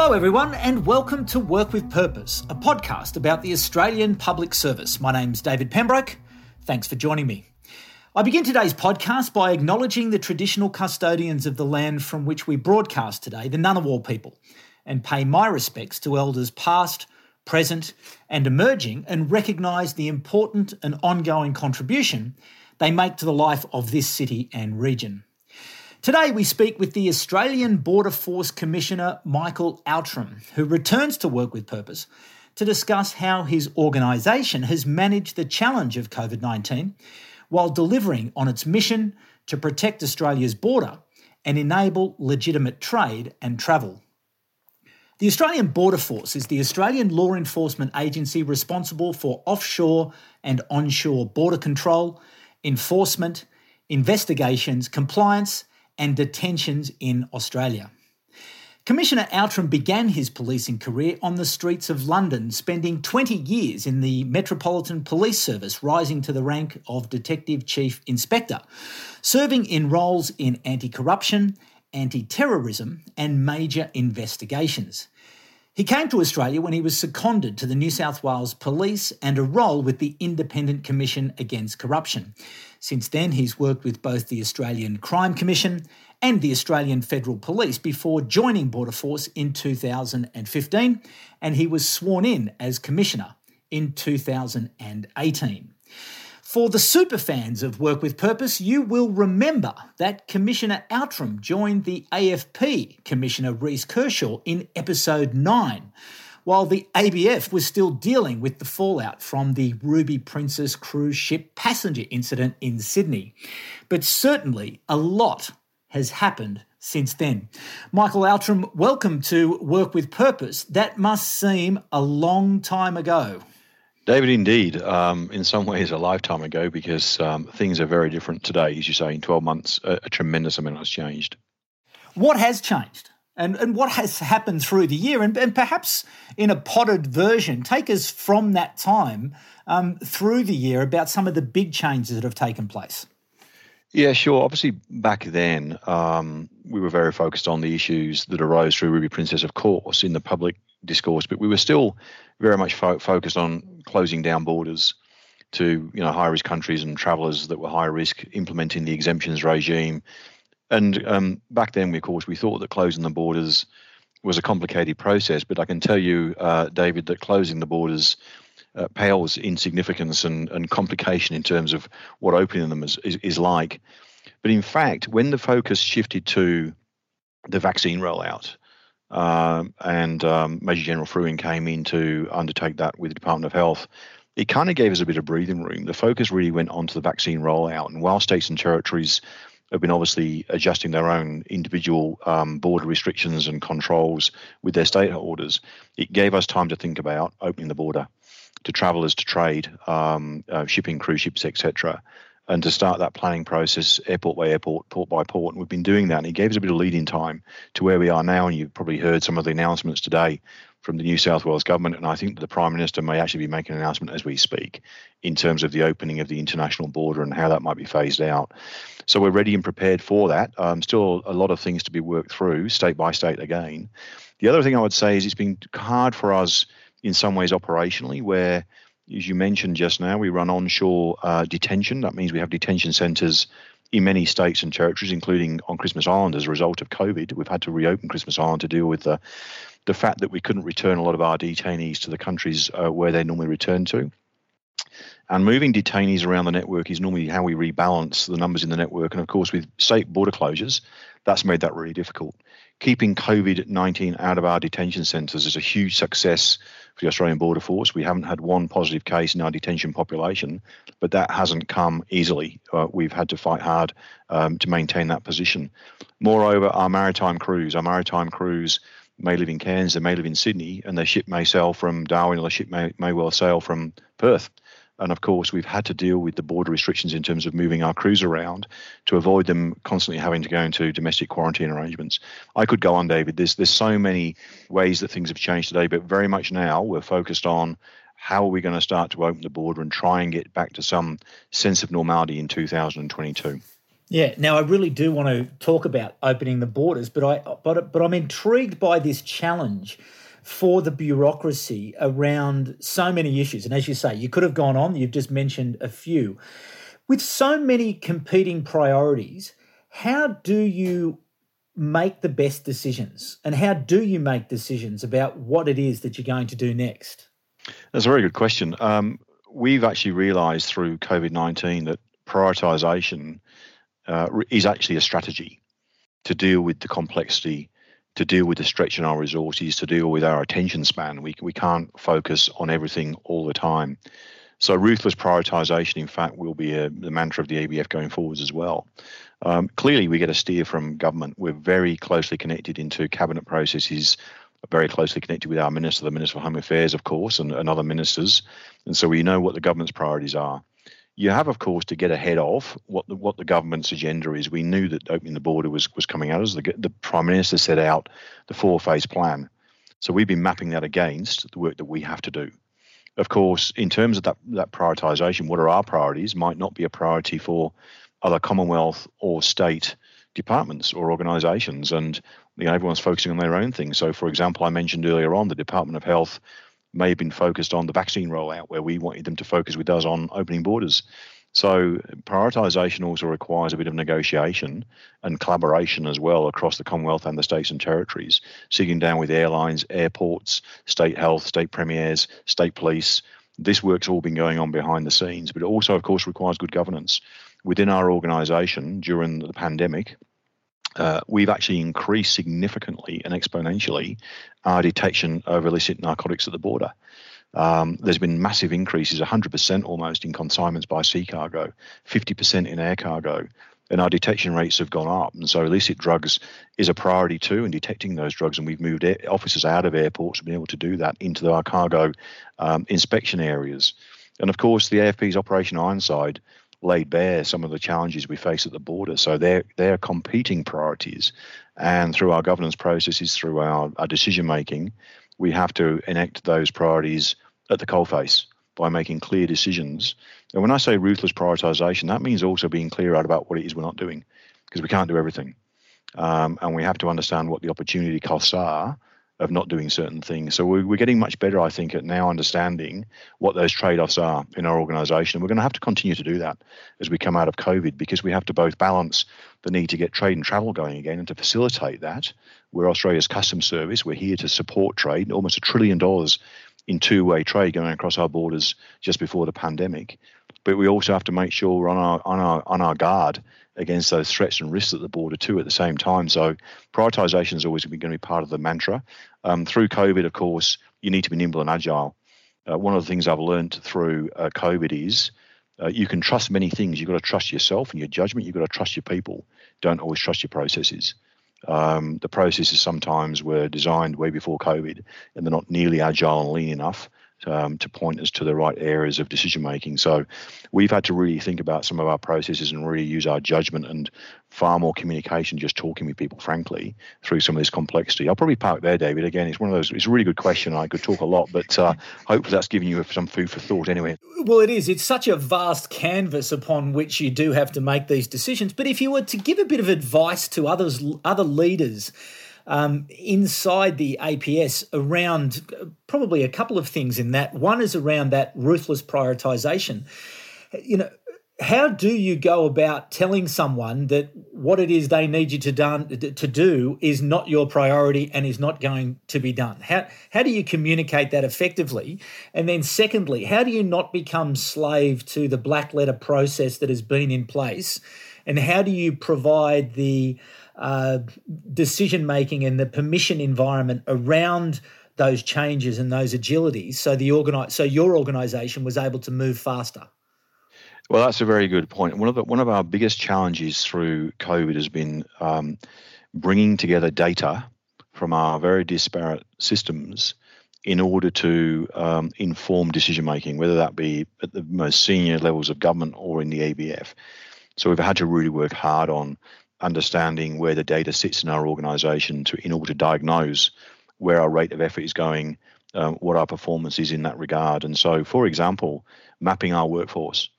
Hello, everyone, and welcome to Work with Purpose, a podcast about the Australian Public Service. My name's David Pembroke. Thanks for joining me. I begin today's podcast by acknowledging the traditional custodians of the land from which we broadcast today, the Ngunnawal people, and pay my respects to elders past, present, and emerging, and recognise the important and ongoing contribution they make to the life of this city and region. Today, we speak with the Australian Border Force Commissioner Michael Outram, who returns to work with purpose to discuss how his organisation has managed the challenge of COVID 19 while delivering on its mission to protect Australia's border and enable legitimate trade and travel. The Australian Border Force is the Australian law enforcement agency responsible for offshore and onshore border control, enforcement, investigations, compliance, and detentions in Australia. Commissioner Outram began his policing career on the streets of London, spending 20 years in the Metropolitan Police Service, rising to the rank of Detective Chief Inspector, serving in roles in anti corruption, anti terrorism, and major investigations. He came to Australia when he was seconded to the New South Wales Police and a role with the Independent Commission Against Corruption. Since then, he's worked with both the Australian Crime Commission and the Australian Federal Police before joining Border Force in 2015, and he was sworn in as Commissioner in 2018. For the super fans of Work with Purpose, you will remember that Commissioner Outram joined the AFP Commissioner Reece Kershaw in episode 9, while the ABF was still dealing with the fallout from the Ruby Princess cruise ship passenger incident in Sydney. But certainly a lot has happened since then. Michael Outram, welcome to Work with Purpose. That must seem a long time ago. David, indeed, um, in some ways a lifetime ago because um, things are very different today. As you say, in 12 months, a, a, tremendous amount has changed. What has changed? And, and what has happened through the year? And, and perhaps in a potted version, take us from that time um, through the year about some of the big changes that have taken place. Yeah, sure. Obviously, back then, um, we were very focused on the issues that arose through Ruby Princess, of course, in the public discourse, but we were still very much fo- focused on closing down borders to you know high risk countries and travellers that were high risk, implementing the exemptions regime. And um, back then, we, of course, we thought that closing the borders was a complicated process. But I can tell you, uh, David, that closing the borders uh, pales in significance and, and complication in terms of what opening them is, is, is like. But in fact, when the focus shifted to the vaccine rollout, um, and um, Major General Frewen came in to undertake that with the Department of Health. It kind of gave us a bit of breathing room. The focus really went onto the vaccine rollout, and while states and territories have been obviously adjusting their own individual um, border restrictions and controls with their state orders, it gave us time to think about opening the border to travellers to trade, um, uh, shipping, cruise ships, etc and to start that planning process airport by airport, port by port. And we've been doing that. And he gave us a bit of lead in time to where we are now. And you've probably heard some of the announcements today from the New South Wales government. And I think the Prime Minister may actually be making an announcement as we speak in terms of the opening of the international border and how that might be phased out. So we're ready and prepared for that. Um, still a lot of things to be worked through, state by state again. The other thing I would say is it's been hard for us in some ways operationally, where as you mentioned just now, we run onshore uh, detention. That means we have detention centres in many states and territories, including on Christmas Island as a result of COVID. We've had to reopen Christmas Island to deal with the, the fact that we couldn't return a lot of our detainees to the countries uh, where they normally return to. And moving detainees around the network is normally how we rebalance the numbers in the network. And of course, with state border closures, that's made that really difficult. Keeping COVID 19 out of our detention centres is a huge success for the Australian Border Force. We haven't had one positive case in our detention population, but that hasn't come easily. Uh, we've had to fight hard um, to maintain that position. Moreover, our maritime crews, our maritime crews may live in Cairns, they may live in Sydney, and their ship may sail from Darwin or their ship may, may well sail from Perth. And of course, we've had to deal with the border restrictions in terms of moving our crews around to avoid them constantly having to go into domestic quarantine arrangements. I could go on, David. There's there's so many ways that things have changed today, but very much now we're focused on how are we going to start to open the border and try and get back to some sense of normality in 2022. Yeah. Now, I really do want to talk about opening the borders, but I but but I'm intrigued by this challenge for the bureaucracy around so many issues. And as you say, you could have gone on. You've just mentioned a few. With so many competing priorities, how do you make the best decisions? And how do you make decisions about what it is that you're going to do next? That's a very good question. Um, we've actually realised through COVID 19 that prioritisation uh, is actually a strategy to deal with the complexity, to deal with the stretch in our resources, to deal with our attention span. We, we can't focus on everything all the time. So ruthless prioritisation, in fact, will be a, the mantra of the ABF going forwards as well. Um, clearly, we get a steer from government. We're very closely connected into cabinet processes, very closely connected with our minister, the Minister for Home Affairs, of course, and, and other ministers. And so we know what the government's priorities are. You have, of course, to get ahead of what the what the government's agenda is. We knew that opening the border was was coming out as the the prime minister set out the four phase plan. So we've been mapping that against the work that we have to do. Of course, in terms of that that prioritisation, what are our priorities might not be a priority for other Commonwealth or state departments or organisations, and you know, everyone's focusing on their own thing. So, for example, I mentioned earlier on the Department of Health may have been focused on the vaccine rollout, where we wanted them to focus with us on opening borders. So, prioritisation also requires a bit of negotiation and collaboration as well across the Commonwealth and the states and territories, sitting down with airlines, airports, state health, state premiers, state police. This work's all been going on behind the scenes, but it also, of course, requires good governance. Within our organisation during the pandemic, uh, we've actually increased significantly and exponentially our detection of illicit narcotics at the border. Um, there's been massive increases, 100% almost in consignments by sea cargo, 50% in air cargo, and our detection rates have gone up. And so illicit drugs is a priority too in detecting those drugs. And we've moved officers out of airports to be able to do that into our cargo um, inspection areas. And of course, the AFP's Operation Ironside laid bare some of the challenges we face at the border. So they're, they're competing priorities. And through our governance processes, through our, our decision making, we have to enact those priorities at the coalface by making clear decisions. And when I say ruthless prioritization, that means also being clear out about what it is we're not doing, because we can't do everything. Um, and we have to understand what the opportunity costs are of not doing certain things. So we're, we're getting much better, I think, at now understanding what those trade offs are in our organization. We're going to have to continue to do that as we come out of COVID because we have to both balance the need to get trade and travel going again and to facilitate that. We're Australia's customs service. We're here to support trade, almost a trillion dollars in two way trade going across our borders just before the pandemic. But we also have to make sure we're on our, on our, on our guard against those threats and risks at the border too at the same time. So prioritisation is always going to be part of the mantra. Um, through COVID, of course, you need to be nimble and agile. Uh, one of the things I've learned through uh, COVID is uh, you can trust many things. You've got to trust yourself and your judgment. You've got to trust your people. Don't always trust your processes. Um, the processes sometimes were designed way before COVID and they're not nearly agile and lean enough um, to point us to the right areas of decision making. So we've had to really think about some of our processes and really use our judgment and far more communication, just talking with people, frankly, through some of this complexity. I'll probably park there, David. Again, it's one of those, it's a really good question. I could talk a lot, but uh, hopefully that's giving you some food for thought anyway. Well, it is. It's such a vast canvas upon which you do have to make these decisions. But if you were to give a bit of advice to others, other leaders, um, inside the APS around probably a couple of things in that. One is around that ruthless prioritization. You know, how do you go about telling someone that what it is they need you to done to do is not your priority and is not going to be done how how do you communicate that effectively and then secondly how do you not become slave to the black letter process that has been in place and how do you provide the uh, decision making and the permission environment around those changes and those agilities so the organize so your organization was able to move faster. Well that's a very good point. One of the one of our biggest challenges through covid has been um, bringing together data from our very disparate systems in order to um, inform decision making whether that be at the most senior levels of government or in the abf so we've had to really work hard on understanding where the data sits in our organization to in order to diagnose where our rate of effort is going, um, what our performance is in that regard. And so, for example, mapping our workforce.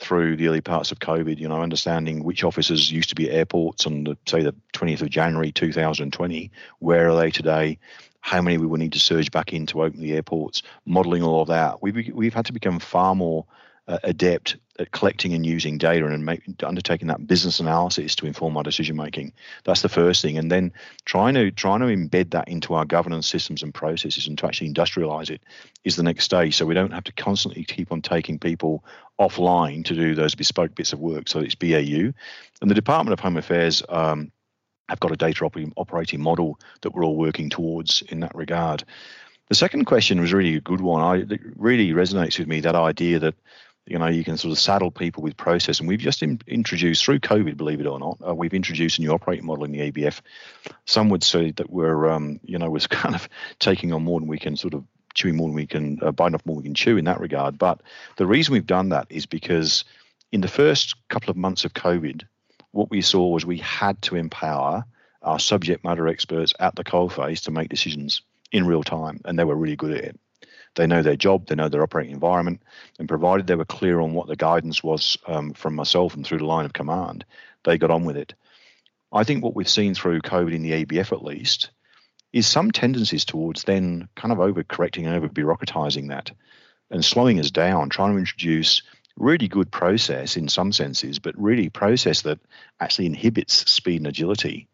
through the early parts of COVID, you know, understanding which officers used to be at airports on the, say the 20th of January 2020, where are they today? How many we will need to surge back in to open the airports, modelling all of that. We've we've had to become far more uh, adept at collecting and using data and make, undertaking that business analysis to inform our decision making. That's the first thing, and then trying to trying to embed that into our governance systems and processes and to actually industrialize it is the next stage. So we don't have to constantly keep on taking people offline to do those bespoke bits of work. So it's BAU, and the Department of Home Affairs. Um, have got a data operating model that we're all working towards in that regard. The second question was really a good one. I, it really resonates with me that idea that you know you can sort of saddle people with process. And we've just in, introduced through covid believe it or not uh, we've introduced a new operating model in the abf some would say that we're um, you know was kind of taking on more than we can sort of chewing more than we can uh, biting off more than we can chew in that regard. But the reason we've done that is because in the first couple of months of covid what we saw was we had to empower our subject matter experts at the coalface to make decisions in real time and they were really good at it they know their job, they know their operating environment, and provided they were clear on what the guidance was um, from myself and through the line of command, they got on with it. I think what we've seen through COVID in the ABF at least is some tendencies towards then kind of overcorrecting and over bureaucratizing that and slowing us down, trying to introduce really good process in some senses, but really process that actually inhibits speed and agility.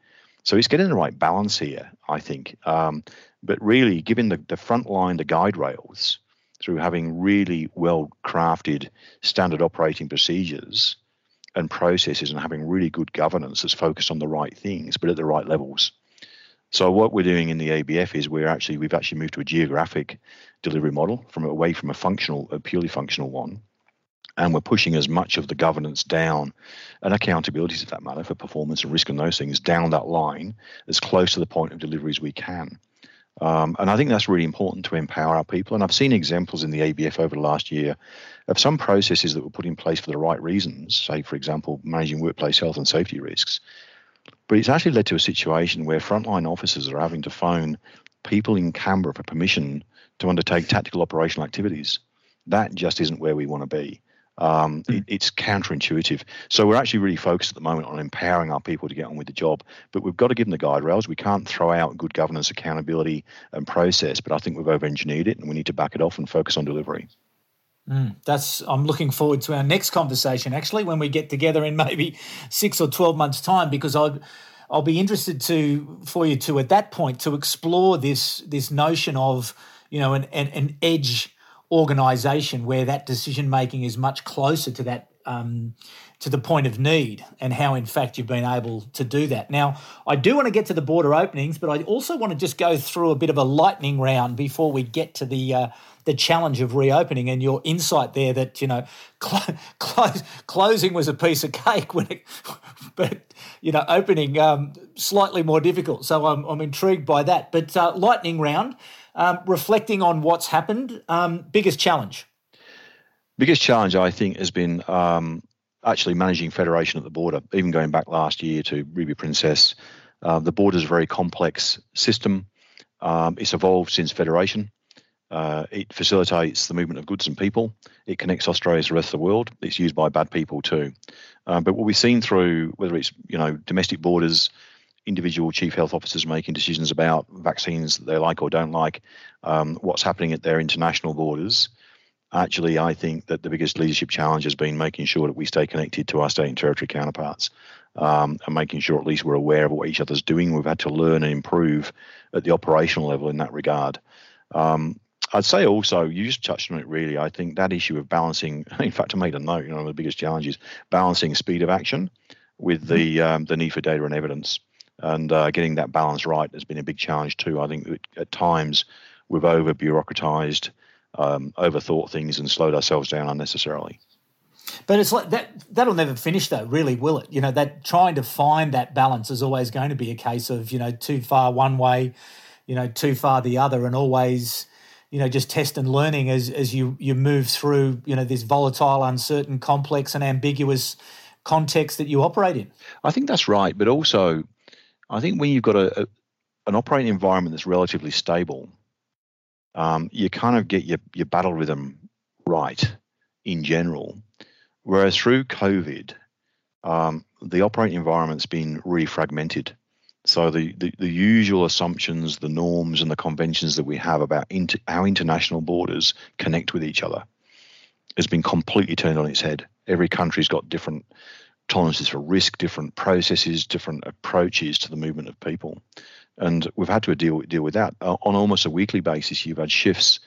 So it's getting the right balance here, I think. Um, but really giving the, the front line the guide rails through having really well crafted standard operating procedures and processes and having really good governance that's focused on the right things but at the right levels so what we're doing in the abf is we're actually we've actually moved to a geographic delivery model from away from a functional a purely functional one and we're pushing as much of the governance down and accountability to that matter for performance and risk and those things down that line as close to the point of delivery as we can um, and I think that's really important to empower our people. And I've seen examples in the ABF over the last year of some processes that were put in place for the right reasons, say, for example, managing workplace health and safety risks. But it's actually led to a situation where frontline officers are having to phone people in Canberra for permission to undertake tactical operational activities. That just isn't where we want to be. Um, mm. it, it's counterintuitive. So we're actually really focused at the moment on empowering our people to get on with the job. But we've got to give them the guide rails. We can't throw out good governance, accountability, and process. But I think we've over-engineered it, and we need to back it off and focus on delivery. Mm, that's. I'm looking forward to our next conversation. Actually, when we get together in maybe six or twelve months' time, because I. I'll be interested to for you to at that point to explore this this notion of you know an an, an edge organization where that decision making is much closer to that um, to the point of need and how in fact you've been able to do that. Now i do want to get to the border openings but i also want to just go through a bit of a lightning round before we get to the uh, the challenge of reopening and your insight there that you know cl- close, closing was a piece of cake when it, but you know opening um, slightly more difficult. So i'm, I'm intrigued by that. But uh, lightning round um, reflecting on what's happened, um, biggest challenge? Biggest challenge, I think, has been um, actually managing federation at the border. Even going back last year to Ruby Princess, uh, the border is a very complex system. Um, it's evolved since federation. Uh, it facilitates the movement of goods and people. It connects Australia to the rest of the world. It's used by bad people too. Um, but what we've seen through whether it's you know domestic borders, individual chief health officers making decisions about vaccines that they like or don't like, um, what's happening at their international borders. Actually, I think that the biggest leadership challenge has been making sure that we stay connected to our state and territory counterparts um, and making sure at least we're aware of what each other's doing. We've had to learn and improve at the operational level in that regard. Um, I'd say also, you just touched on it really. I think that issue of balancing, in fact, I made a note, you know, one of the biggest challenges, balancing speed of action with the um, the need for data and evidence and uh, getting that balance right has been a big challenge too. I think at times we've over bureaucratized, um, overthought things, and slowed ourselves down unnecessarily. But it's like that. That'll never finish, though. Really, will it? You know, that trying to find that balance is always going to be a case of you know too far one way, you know, too far the other, and always you know just test and learning as as you you move through you know this volatile, uncertain, complex, and ambiguous context that you operate in. I think that's right, but also I think when you've got a, a an operating environment that's relatively stable, um, you kind of get your, your battle rhythm right in general. Whereas through COVID, um, the operating environment's been really fragmented. So the, the, the, usual assumptions, the norms, and the conventions that we have about inter, how international borders connect with each other has been completely turned on its head. Every country's got different tolerances for risk, different processes, different approaches to the movement of people, and we've had to deal deal with that uh, on almost a weekly basis. You've had shifts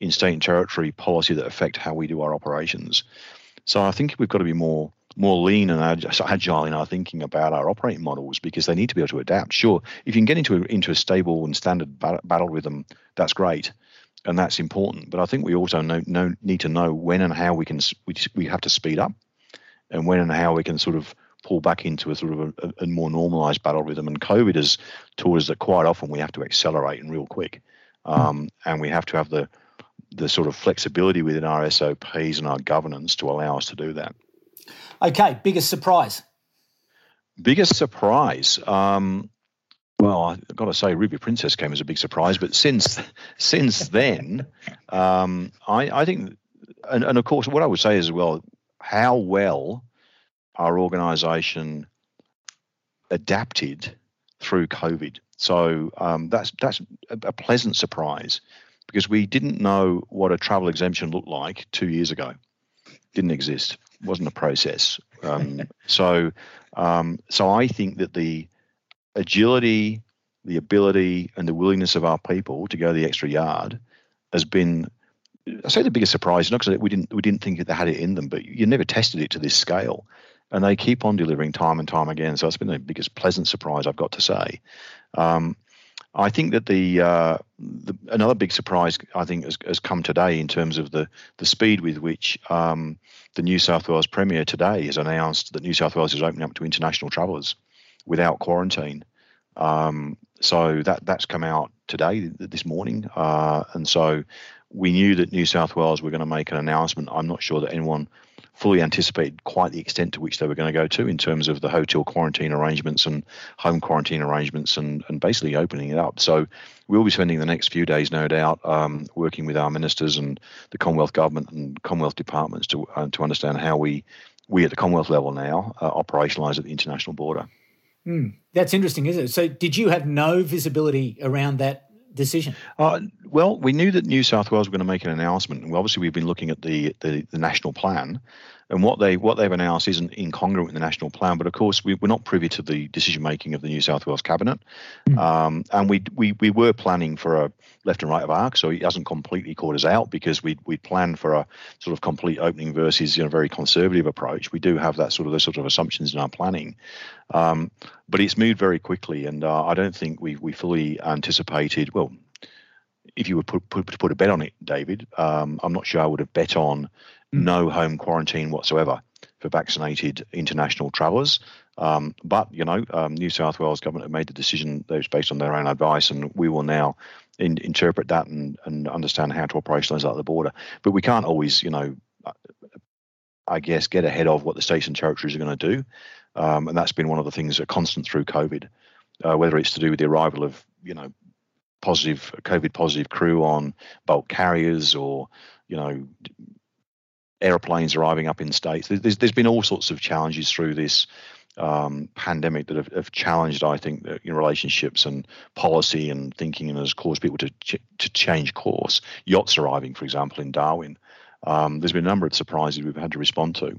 in state and territory policy that affect how we do our operations. So I think we've got to be more more lean and agile in our thinking about our operating models because they need to be able to adapt. Sure, if you can get into a, into a stable and standard battle rhythm, that's great, and that's important. But I think we also know, know, need to know when and how we can we, we have to speed up, and when and how we can sort of pull back into a sort of a, a more normalized battle rhythm. And COVID has taught us that quite often we have to accelerate and real quick, um, and we have to have the the sort of flexibility within our SOPs and our governance to allow us to do that. Okay, biggest surprise. Biggest surprise. Um, well, I've got to say, Ruby Princess came as a big surprise, but since since then, um, I, I think, and, and of course, what I would say as well, how well our organisation adapted through COVID. So um, that's that's a, pleasant surprise because we didn't know what a travel exemption looked like two years ago. Didn't exist. wasn't a process. Um, so, um, so I think that the agility, the ability, and the willingness of our people to go the extra yard has been, I say, the biggest surprise. Not because we didn't we didn't think they had it in them, but you never tested it to this scale, and they keep on delivering time and time again. So it's been the biggest pleasant surprise I've got to say. Um, I think that the, uh, the, another big surprise I think has, has, come today in terms of the the speed with which um, the New South Wales Premier today has announced that New South Wales is opening up to international travellers without quarantine. Um, so that that's come out today this morning, uh, and so we knew that New South Wales were going to make an announcement. I'm not sure that anyone fully anticipated quite the extent to which they were going to go to in terms of the hotel quarantine arrangements and home quarantine arrangements and, and basically opening it up. So we'll be spending the next few days, no doubt, um, working with our ministers and the Commonwealth Government and Commonwealth departments to, uh, to understand how we, we at the Commonwealth level now uh, operationalise at the international border. Mm, that's interesting, isn't it? So, did you have no visibility around that decision? Uh, well, we knew that New South Wales were going to make an announcement, and obviously we've been looking at the, the, the national plan, and what they what they've announced isn't incongruent with the national plan. But of course, we, are not privy to the decision making of the New South Wales cabinet, mm. um, and we, we we were planning for a left and right of arc, so it hasn't completely caught us out because we we planned for a sort of complete opening versus you know very conservative approach. We do have that sort of those sort of assumptions in our planning, um, but it's moved very quickly, and uh, I don't think we we fully anticipated well if you were put, put, put a bet on it, David, um, I'm not sure I would have bet on mm. no home quarantine whatsoever for vaccinated international travellers. Um, but you know, um, New South Wales government have made the decision that was based on their own advice, and we will now in, interpret that and, and understand how to operationalise that at the border. But we can't always, you know, I guess, get ahead of what the states and territories are going to do, um, and that's been one of the things that constant through COVID. Uh, whether it's to do with the arrival of you know positive COVID positive crew on bulk carriers or you know airplanes arriving up in states. There's, there's been all sorts of challenges through this um, pandemic that have, have, challenged, I think, the, you know, relationships and policy and thinking, and has caused people to ch- to change course. Yachts arriving, for example, in Darwin. Um, there's been a number of surprises we've had to respond to.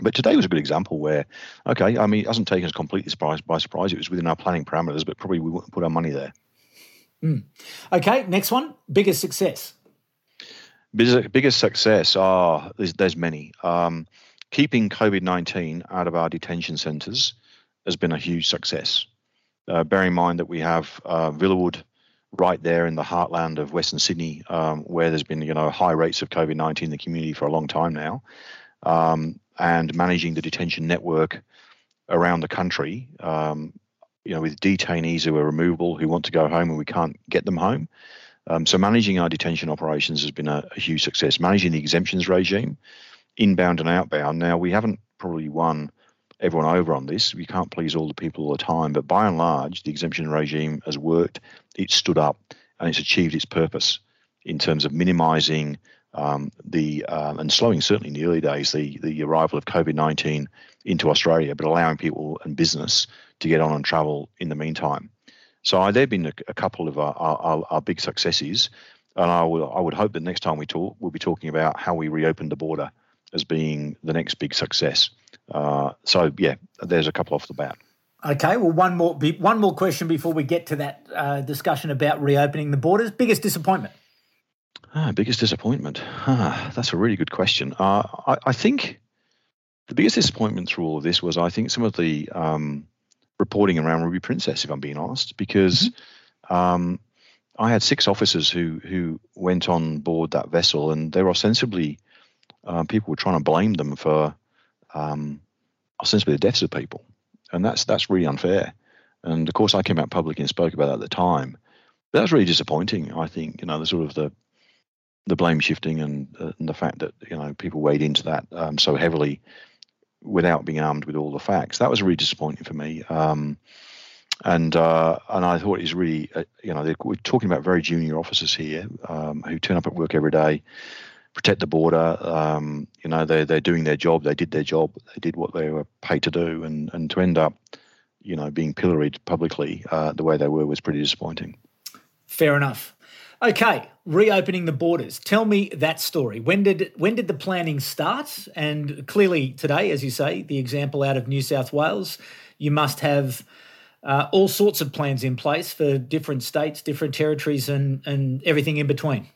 But today was a good example where, okay, I mean, it hasn't taken us completely by surprise. It was within our planning parameters, but probably we wouldn't put our money there. Mm. Okay, next one. Biggest success. Biggest, biggest success. Ah, oh, there's, there's many. Um, keeping COVID 19 out of our detention centres has been a huge success. Uh, bear in mind that we have uh, Villawood right there in the heartland of Western Sydney, um, where there's been you know high rates of COVID 19 in the community for a long time now, um, and managing the detention network around the country. Um, you know, with detainees who are removable who want to go home and we can't get them home. Um, so managing our detention operations has been a, a, huge success. Managing the exemptions regime, inbound and outbound. Now we haven't probably won everyone over on this. We can't please all the people all the time, but by and large, the exemption regime has worked. It's stood up and it's achieved its purpose in terms of minimising um, the um, and slowing certainly in the early days the the arrival of COVID nineteen into Australia, but allowing people and business to get on and travel in the meantime. So there have been a, a couple of our, our, our, big successes, and I will I would hope that next time we talk, we'll be talking about how we reopened the border as being the next big success. Uh, so yeah, there's a couple off the bat. Okay, well, one more one more question before we get to that uh, discussion about reopening the borders. Biggest disappointment? Ah, biggest disappointment. Ah, that's a really good question. Uh, I, I, think the biggest disappointment through all of this was I think some of the um, reporting around Ruby Princess, if I'm being honest, because mm-hmm. um, I had six officers who who went on board that vessel, and they were ostensibly uh, people were trying to blame them for um, ostensibly the deaths of people, and that's that's really unfair. And of course, I came out public and spoke about that at the time. That was really disappointing. I think you know the sort of the the blame shifting and, uh, and the fact that you know people weighed into that um, so heavily without being armed with all the facts. That was really disappointing for me. Um, and uh, and I thought it was really, uh, you know, we're talking about very junior officers here um, who turn up at work every day, protect the border. Um, you know, they're they're doing their job. They did their job. They did what they were paid to do, and and to end up, you know, being pilloried publicly uh, the way they were was pretty disappointing. Fair enough. Okay, reopening the borders. Tell me that story. When did when did the planning start? And clearly today, as you say, the example out of New South Wales, you must have uh, all sorts of plans in place for different states, different territories, and and everything in between.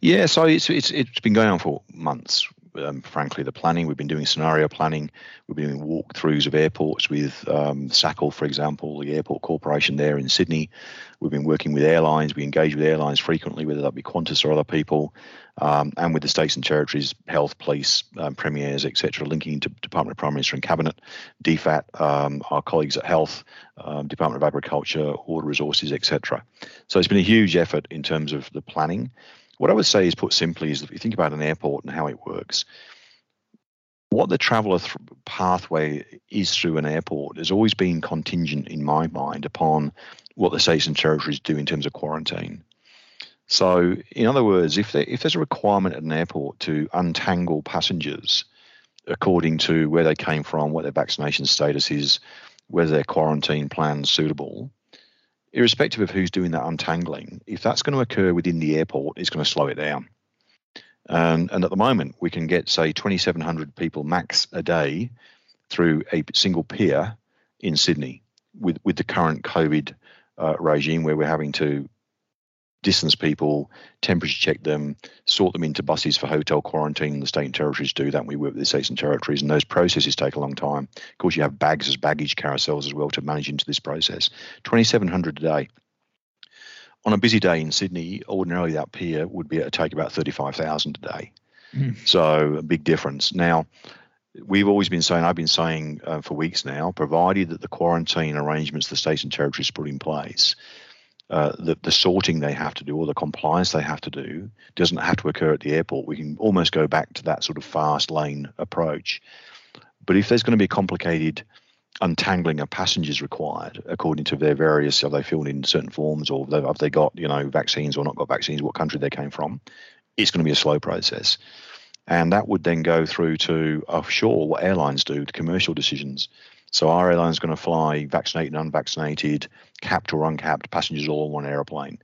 Yeah, so it's it's it's been going on for months um, frankly, the planning. We've been doing scenario planning. We've been doing walkthroughs of airports with um, SACL, for example, the airport corporation there in Sydney. We've been working with airlines. We engage with airlines frequently, whether that be Qantas or other people, um, and with the states and territories, health, police, um, premiers, etc., linking to Department of Prime Minister and Cabinet, DFAT, um, our colleagues at Health, um, Department of Agriculture, Water Resources, etc. So it's been a huge effort in terms of the planning. What I would say is, put simply, is if you think about an airport and how it works, what the traveller th- pathway is through an airport has always been contingent, in my mind, upon what the states and territories do in terms of quarantine. So, in other words, if, there, if there's a requirement at an airport to untangle passengers according to where they came from, what their vaccination status is, whether their quarantine plan's suitable, irrespective of who's doing that untangling, if that's going to occur within the airport, it's going to slow it down. And, and at the moment, we can get, say, 2,700 people max a day through a single pier in Sydney with, with the current COVID uh, regime where we're having to distance people, temperature check them, sort them into buses for hotel quarantine. The state and territories do that. We work with the states and territories, and those processes take a long time. Of course, you have bags as baggage carousels as well to manage into this process. 2,700 a day. On a busy day in Sydney, ordinarily that pier would be to take about 35,000 a day. Mm. So a big difference. Now, we've always been saying, I've been saying uh, for weeks now, provided that the quarantine arrangements the states and territories put in place uh, the, the sorting they have to do or the compliance they have to do doesn't have to occur at the airport. We can almost go back to that sort of fast lane approach. But if there's going to be complicated untangling of passengers required according to their various have they filled in certain forms or have they got you know vaccines or not got vaccines what country they came from it's going to be a slow process and that would then go through to offshore what airlines do to commercial decisions so our airline is going to fly vaccinated and unvaccinated, capped or uncapped passengers all on one aeroplane,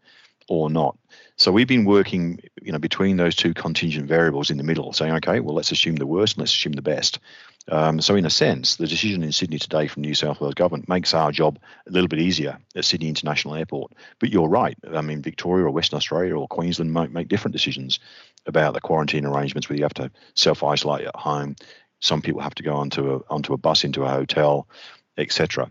or not. So we've been working, you know, between those two contingent variables in the middle, saying, okay, well, let's assume the worst and let's assume the best. Um, so in a sense, the decision in Sydney today from New South Wales government makes our job a little bit easier at Sydney International Airport. But you're right. I mean, Victoria or Western Australia or Queensland might make different decisions about the quarantine arrangements, where you have to self isolate at home, some people have to go onto a onto a bus into a hotel, etc.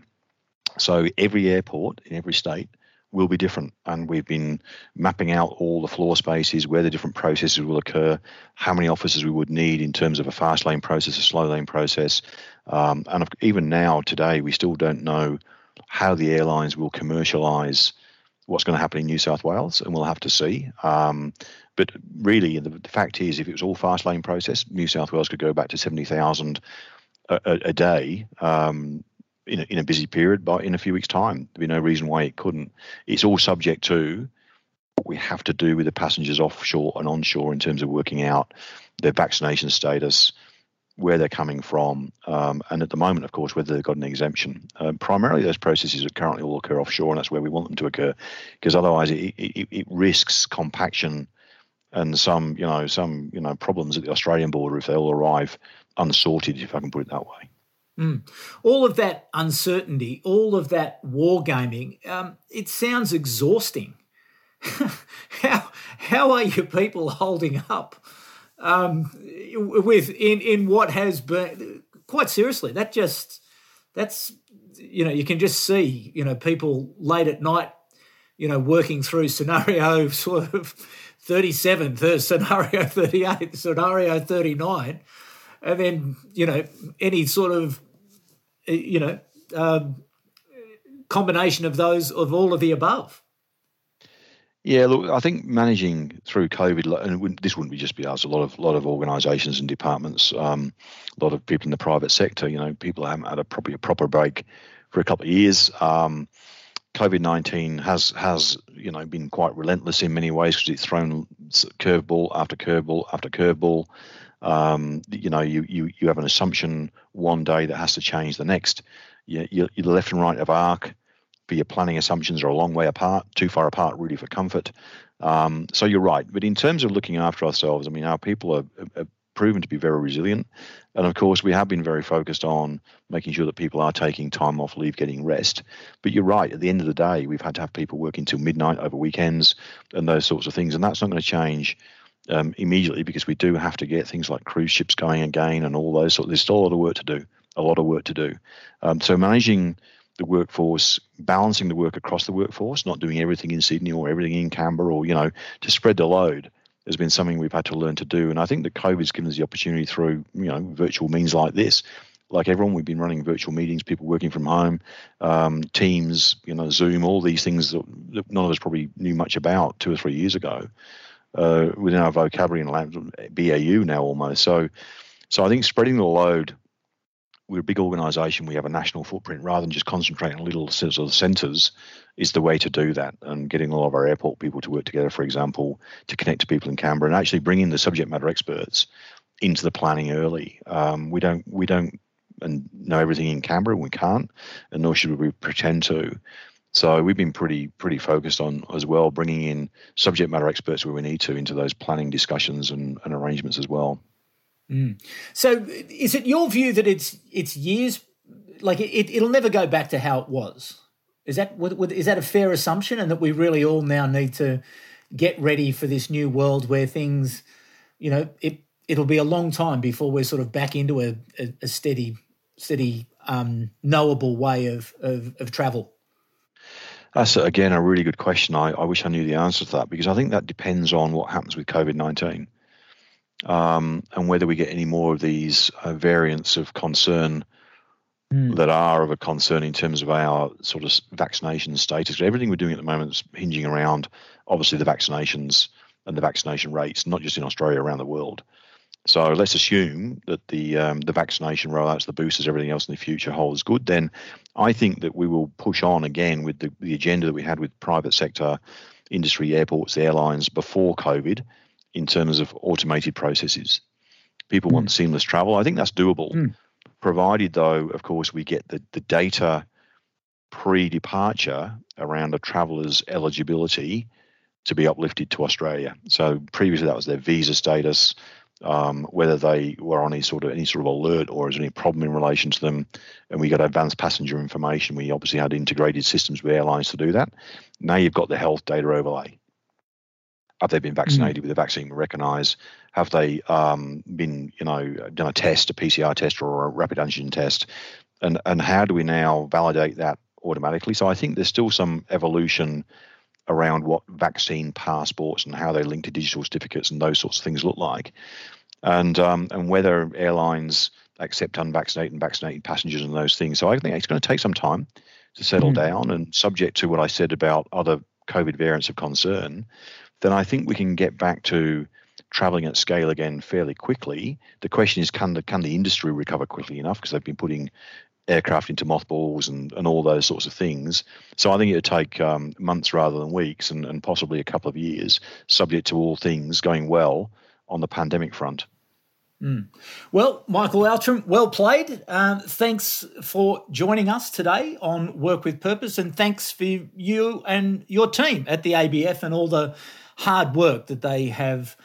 So every airport in every state will be different, and we've been mapping out all the floor spaces, where the different processes will occur, how many officers we would need in terms of a fast lane process, a slow lane process, um, and even now today we still don't know how the airlines will commercialise what's going to happen in New South Wales, and we'll have to see. Um, but really, the, the, fact is, if it was all fast lane process, New South Wales could go back to 70,000 a, a, day um, in, a, in a busy period, but in a few weeks' time. There'd be no reason why it couldn't. It's all subject to what we have to do with the passengers offshore and onshore in terms of working out their vaccination status, where they're coming from, um, and at the moment, of course, whether they've got an exemption. Uh, primarily, those processes currently all occur offshore, and that's where we want them to occur, because otherwise, it, it, it risks compaction and some, you know, some, you know, problems at the Australian border if they all arrive unsorted, if I can put it that way. Mm. All of that uncertainty, all of that wargaming, um, it sounds exhausting. how how are you people holding up um, with in in what has been quite seriously? That just that's you know you can just see you know people late at night you know working through scenario sort of 37 scenario 38 scenario 39 and then you know any sort of you know um, combination of those of all of the above yeah, look, I think managing through COVID, and wouldn't, this wouldn't be just be us. A lot of lot of organisations and departments, um, a lot of people in the private sector. You know, people haven't had a proper a proper break for a couple of years. Um, COVID nineteen has has you know been quite relentless in many ways because it's thrown curveball after curveball after curveball. Um, you know, you, you you have an assumption one day that has to change the next. You, you're, you're left and right of arc for your planning assumptions are a long way apart, too far apart, really, for comfort. Um, so you're right. But in terms of looking after ourselves, I mean, our people are, are, proven to be very resilient. And of course, we have been very focused on making sure that people are taking time off leave, getting rest. But you're right. At the end of the day, we've had to have people working till midnight over weekends and those sorts of things. And that's not going to change. Um, immediately because we do have to get things like cruise ships going again and all those sort. There's still a lot of work to do, a lot of work to do. Um, so managing the workforce, balancing the work across the workforce, not doing everything in Sydney or everything in Canberra, or you know, to spread the load has been something we've had to learn to do. And I think that COVID's given us the opportunity through you know virtual means like this. Like everyone, we've been running virtual meetings, people working from home, um, Teams, you know, Zoom, all these things that, none of us probably knew much about two or three years ago. Uh, within our vocabulary and BAU now almost. So, so I think spreading the load we're a big organisation. We have a national footprint. Rather than just concentrating on little sort of centres, is the way to do that. And getting all of our airport people to work together, for example, to connect to people in Canberra, and actually bringing the subject matter experts into the planning early. Um, we don't we don't and know everything in Canberra. We can't, and nor should we pretend to. So we've been pretty pretty focused on as well bringing in subject matter experts where we need to into those planning discussions and, and arrangements as well. Mm. So, is it your view that it's it's years, like it, it'll never go back to how it was? Is that is that a fair assumption, and that we really all now need to get ready for this new world where things, you know, it it'll be a long time before we're sort of back into a, a, a steady, steady, um, knowable way of, of, of travel. That's again a really good question. I, I wish I knew the answer to that because I think that depends on what happens with COVID nineteen um, and whether we get any more of these uh, variants of concern mm. that are of a concern in terms of our sort of vaccination status. Everything we're doing at the moment is hinging around obviously the vaccinations and the vaccination rates, not just in Australia, around the world. So let's assume that the um, the vaccination rollouts, the boosters, everything else in the future holds good. Then I think that we will push on again with the, the agenda that we had with private sector, industry, airports, airlines before COVID in terms of automated processes. People mm. want seamless travel. I think that's doable, mm. provided, though, of course, we get the, the data pre departure around a traveller's eligibility to be uplifted to Australia. So previously, that was their visa status. Um, whether they were on any sort of any sort of alert or is there any problem in relation to them, and we got advanced passenger information. We obviously had integrated systems with airlines to do that. Now you've got the health data overlay. Have they been mm. vaccinated mm. with a vaccine we recognise? Have they um, been, you know, done a test, a PCR test or a rapid antigen test? And and how do we now validate that automatically? So I think there's still some evolution around what vaccine passports and how they link to digital certificates and those sorts of things look like, and um, and whether airlines accept unvaccinated and vaccinated passengers and those things. So I think it's going to take some time to settle mm. down. And subject to what I said about other COVID variants of concern, then I think we can get back to traveling at scale again fairly quickly. The question is, can the can the industry recover quickly enough? Because they've been putting aircraft into mothballs and, and all those sorts of things. So I think it would take um, months rather than weeks and, and possibly a couple of years, subject to all things going well on the pandemic front. Mm. Well, Michael Outram, well played. Um, thanks for joining us today on Work with Purpose, and thanks for you and your team at the ABF and all the hard work that they have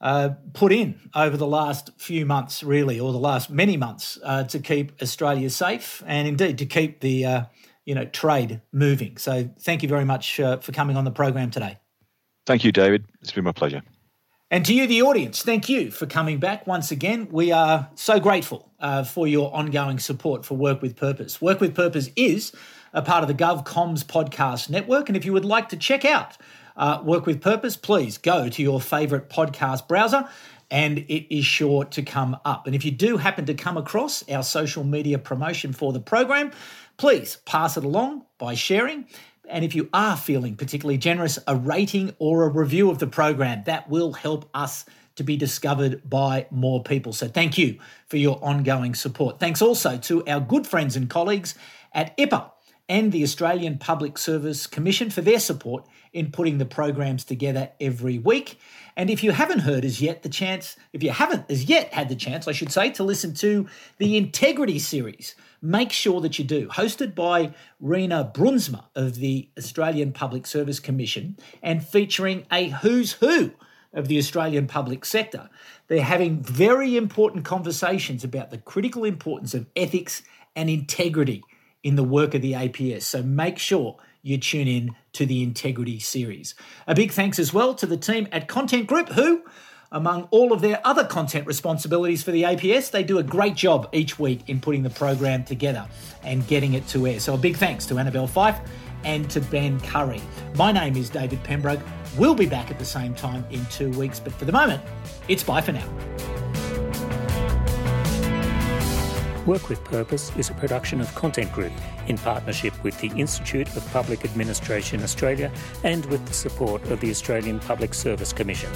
uh, put in over the last few months, really, or the last many months, uh, to keep Australia safe and indeed to keep the uh, you know trade moving. So, thank you very much uh, for coming on the program today. Thank you, David. It's been my pleasure. And to you, the audience, thank you for coming back once again. We are so grateful uh, for your ongoing support for Work with Purpose. Work with Purpose is a part of the GovComs podcast network. And if you would like to check out uh, Work with Purpose, please go to your favorite podcast browser and it is sure to come up. And if you do happen to come across our social media promotion for the program, please pass it along by sharing and if you are feeling particularly generous, a rating or a review of the program. That will help us to be discovered by more people. So thank you for your ongoing support. Thanks also to our good friends and colleagues at IPA and the Australian Public Service Commission for their support in putting the programs together every week. And if you haven't heard as yet, the chance, if you haven't as yet had the chance, I should say, to listen to the Integrity series, make sure that you do. Hosted by Rena Brunsma of the Australian Public Service Commission and featuring a who's who of the Australian public sector. They're having very important conversations about the critical importance of ethics and integrity in the work of the APS. So make sure you tune in to the Integrity series. A big thanks as well to the team at Content Group, who, among all of their other content responsibilities for the APS, they do a great job each week in putting the program together and getting it to air. So a big thanks to Annabelle Fife and to Ben Curry. My name is David Pembroke. We'll be back at the same time in two weeks, but for the moment, it's bye for now. Work with Purpose is a production of Content Group in partnership with the Institute of Public Administration Australia and with the support of the Australian Public Service Commission.